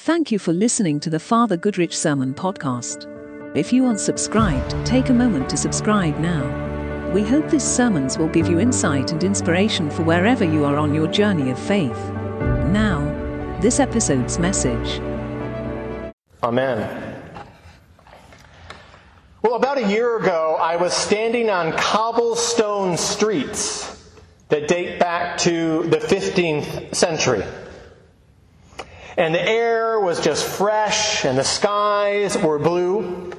Thank you for listening to the Father Goodrich Sermon Podcast. If you aren't subscribed, take a moment to subscribe now. We hope these sermons will give you insight and inspiration for wherever you are on your journey of faith. Now, this episode's message. Amen. Well, about a year ago, I was standing on cobblestone streets that date back to the 15th century. And the air was just fresh, and the skies were blue.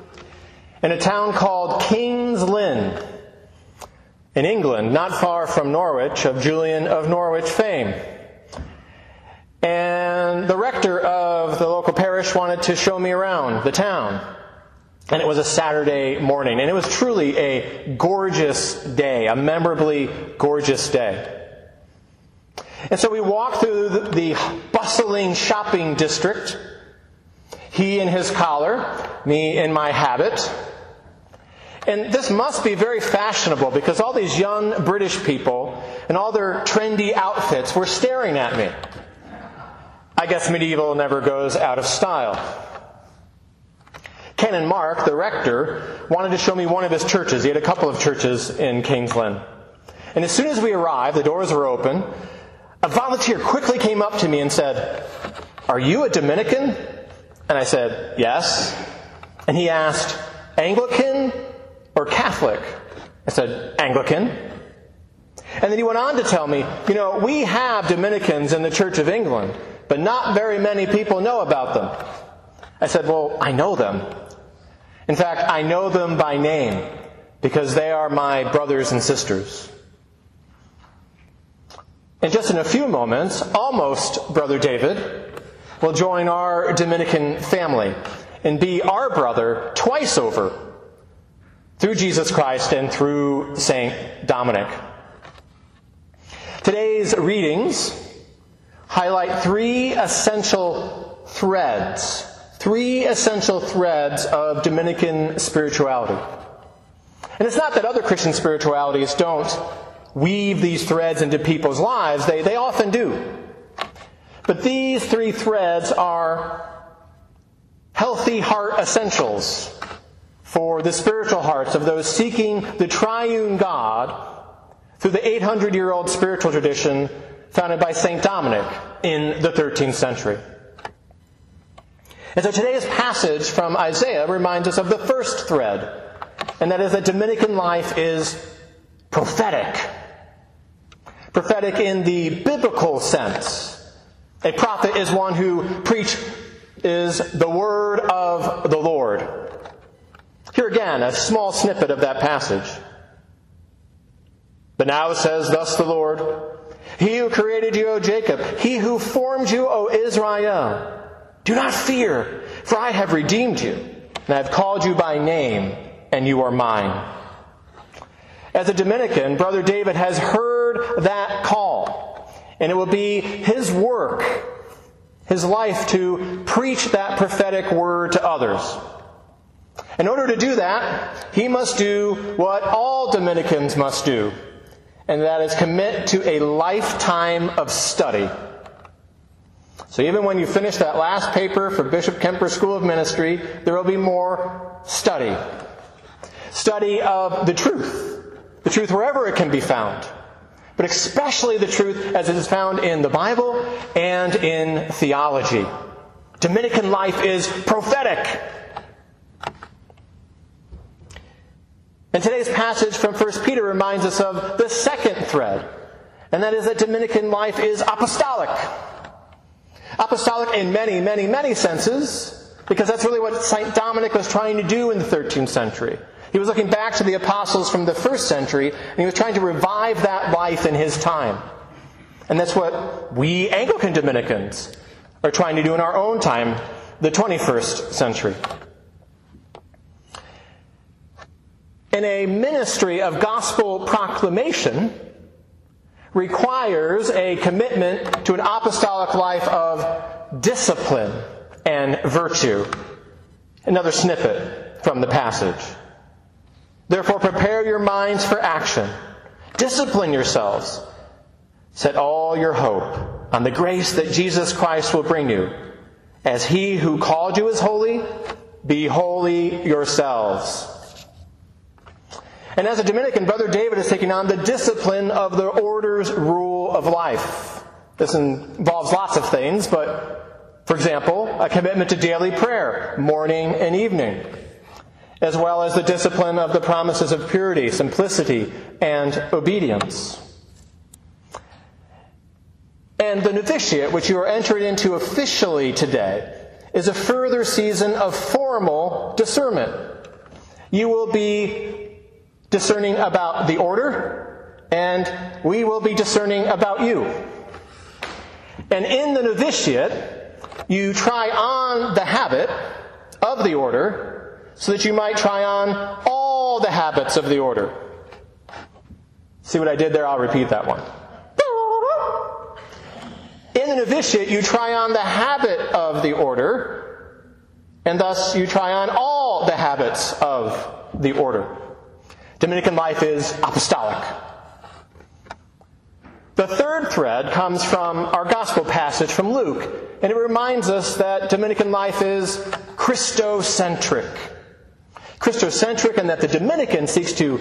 In a town called King's Lynn, in England, not far from Norwich, of Julian of Norwich fame. And the rector of the local parish wanted to show me around the town. And it was a Saturday morning, and it was truly a gorgeous day, a memorably gorgeous day. And so we walked through the bustling shopping district. He in his collar, me in my habit. And this must be very fashionable because all these young British people and all their trendy outfits were staring at me. I guess medieval never goes out of style. Canon Mark, the rector, wanted to show me one of his churches. He had a couple of churches in King's Lynn. And as soon as we arrived, the doors were open, a volunteer quickly came up to me and said, Are you a Dominican? And I said, Yes. And he asked, Anglican or Catholic? I said, Anglican. And then he went on to tell me, you know, we have Dominicans in the Church of England, but not very many people know about them. I said, well, I know them. In fact, I know them by name because they are my brothers and sisters. And just in a few moments, almost Brother David will join our Dominican family and be our brother twice over through Jesus Christ and through St. Dominic. Today's readings highlight three essential threads, three essential threads of Dominican spirituality. And it's not that other Christian spiritualities don't weave these threads into people's lives. They, they often do. But these three threads are healthy heart essentials for the spiritual hearts of those seeking the triune God through the 800 year old spiritual tradition founded by St. Dominic in the 13th century. And so today's passage from Isaiah reminds us of the first thread, and that is that Dominican life is prophetic. Prophetic in the biblical sense. A prophet is one who preach is the word of the Lord. Here again, a small snippet of that passage. But now it says thus the Lord, He who created you, O Jacob, He who formed you, O Israel, do not fear, for I have redeemed you, and I have called you by name, and you are mine. As a Dominican, Brother David has heard that call. And it will be his work, his life to preach that prophetic word to others. In order to do that, he must do what all Dominicans must do, and that is commit to a lifetime of study. So even when you finish that last paper for Bishop Kemper School of Ministry, there will be more study. Study of the truth the truth wherever it can be found, but especially the truth as it is found in the Bible and in theology. Dominican life is prophetic. And today's passage from 1 Peter reminds us of the second thread, and that is that Dominican life is apostolic. Apostolic in many, many, many senses, because that's really what St. Dominic was trying to do in the 13th century. He was looking back to the apostles from the first century, and he was trying to revive that life in his time. And that's what we Anglican Dominicans are trying to do in our own time, the 21st century. And a ministry of gospel proclamation requires a commitment to an apostolic life of discipline and virtue. Another snippet from the passage. Therefore, prepare your minds for action. Discipline yourselves. Set all your hope on the grace that Jesus Christ will bring you As he who called you is holy, be holy yourselves. And as a Dominican, Brother David is taking on the discipline of the order's rule of life. This involves lots of things, but for example, a commitment to daily prayer, morning and evening, as well as the discipline of the promises of purity, simplicity, and obedience. And the novitiate, which you are entering into officially today, is a further season of formal discernment. You will be discerning about the order, and we will be discerning about you. And in the novitiate, you try on the habit of the order so that you might try on all the habits of the order. See what I did there? I'll repeat that one. In the novitiate, you try on the habit of the order, and thus you try on all the habits of the order. Dominican life is apostolic. The third thread comes from our gospel passage from Luke, and it reminds us that Dominican life is Christocentric. Christocentric, and that the Dominican seeks to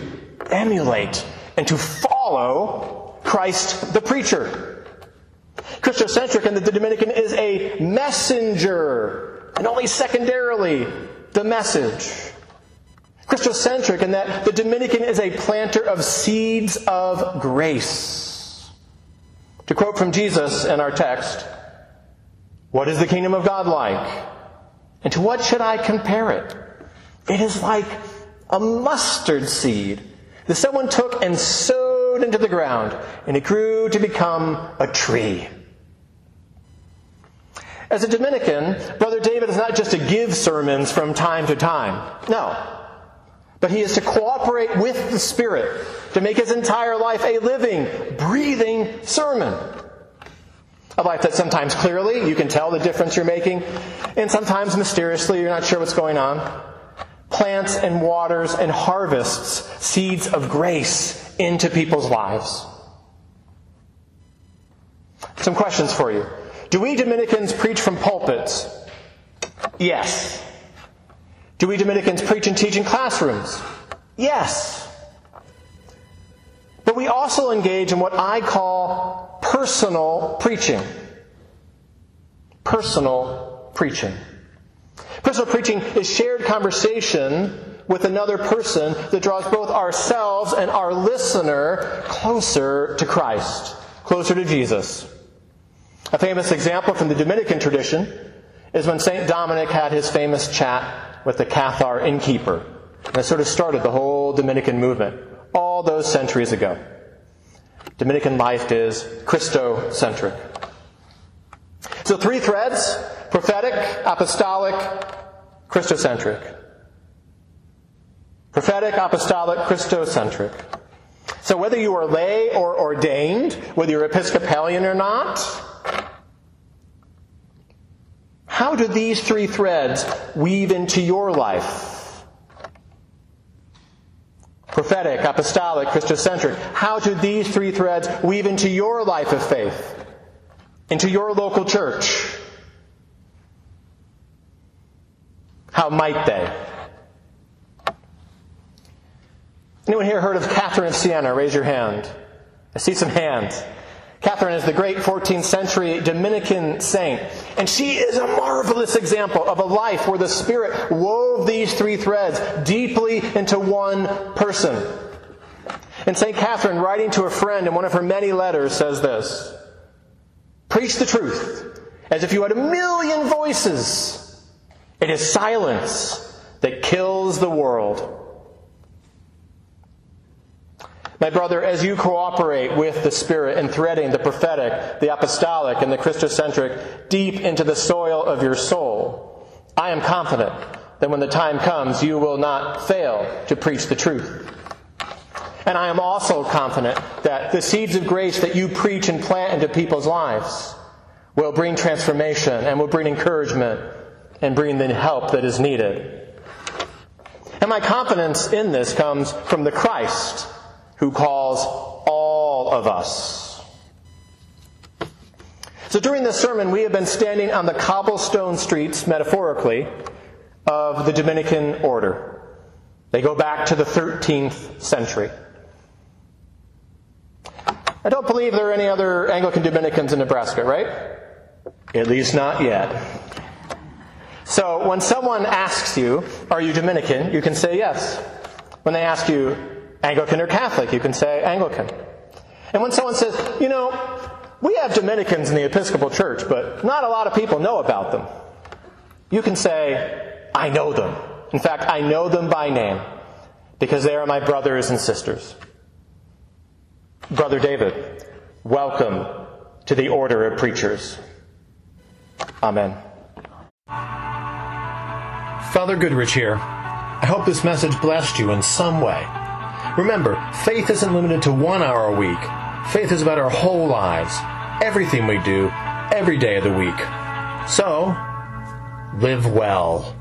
emulate and to follow Christ the preacher. Christocentric, and that the Dominican is a messenger, and only secondarily the message. Christocentric, and that the Dominican is a planter of seeds of grace. To quote from Jesus in our text, what is the kingdom of God like? And to what should I compare it? It is like a mustard seed that someone took and sowed into the ground, and it grew to become a tree. As a Dominican, Brother David is not just to give sermons from time to time. No. But he is to cooperate with the Spirit to make his entire life a living, breathing sermon. A life that sometimes clearly you can tell the difference you're making, and sometimes mysteriously you're not sure what's going on. Plants and waters and harvests seeds of grace into people's lives. Some questions for you. Do we Dominicans preach from pulpits? Yes. Do we Dominicans preach and teach in classrooms? Yes. But we also engage in what I call personal preaching. Personal preaching. Personal preaching is shared conversation with another person that draws both ourselves and our listener closer to Christ, closer to Jesus. A famous example from the Dominican tradition is when St. Dominic had his famous chat with the Cathar innkeeper. And it sort of started the whole Dominican movement all those centuries ago. Dominican life is Christocentric. So three threads prophetic, apostolic, Christocentric. Prophetic, apostolic, Christocentric. So whether you are lay or ordained, whether you're Episcopalian or not, how do these three threads weave into your life? Prophetic, apostolic, Christocentric. How do these three threads weave into your life of faith? Into your local church? How might they? Anyone here heard of Catherine of Siena? Raise your hand. I see some hands. Catherine is the great 14th century Dominican saint. And she is a marvelous example of a life where the Spirit wove these three threads deeply into one person. And St. Catherine, writing to a friend in one of her many letters, says this Preach the truth as if you had a million voices. It is silence that kills the world. My brother, as you cooperate with the Spirit in threading the prophetic, the apostolic, and the Christocentric deep into the soil of your soul, I am confident that when the time comes, you will not fail to preach the truth. And I am also confident that the seeds of grace that you preach and plant into people's lives will bring transformation and will bring encouragement and bring the help that is needed. And my confidence in this comes from the Christ who calls all of us. So during this sermon, we have been standing on the cobblestone streets, metaphorically, of the Dominican order. They go back to the 13th century. I don't believe there are any other Anglican Dominicans in Nebraska, right? At least not yet. So when someone asks you, Are you Dominican? you can say yes. When they ask you, Anglican or Catholic, you can say Anglican. And when someone says, You know, we have Dominicans in the Episcopal Church, but not a lot of people know about them. You can say, I know them. In fact, I know them by name because they are my brothers and sisters. Brother David, welcome to the order of preachers. Amen. Father Goodrich here. I hope this message blessed you in some way. Remember, faith isn't limited to one hour a week. Faith is about our whole lives, everything we do, every day of the week. So, live well.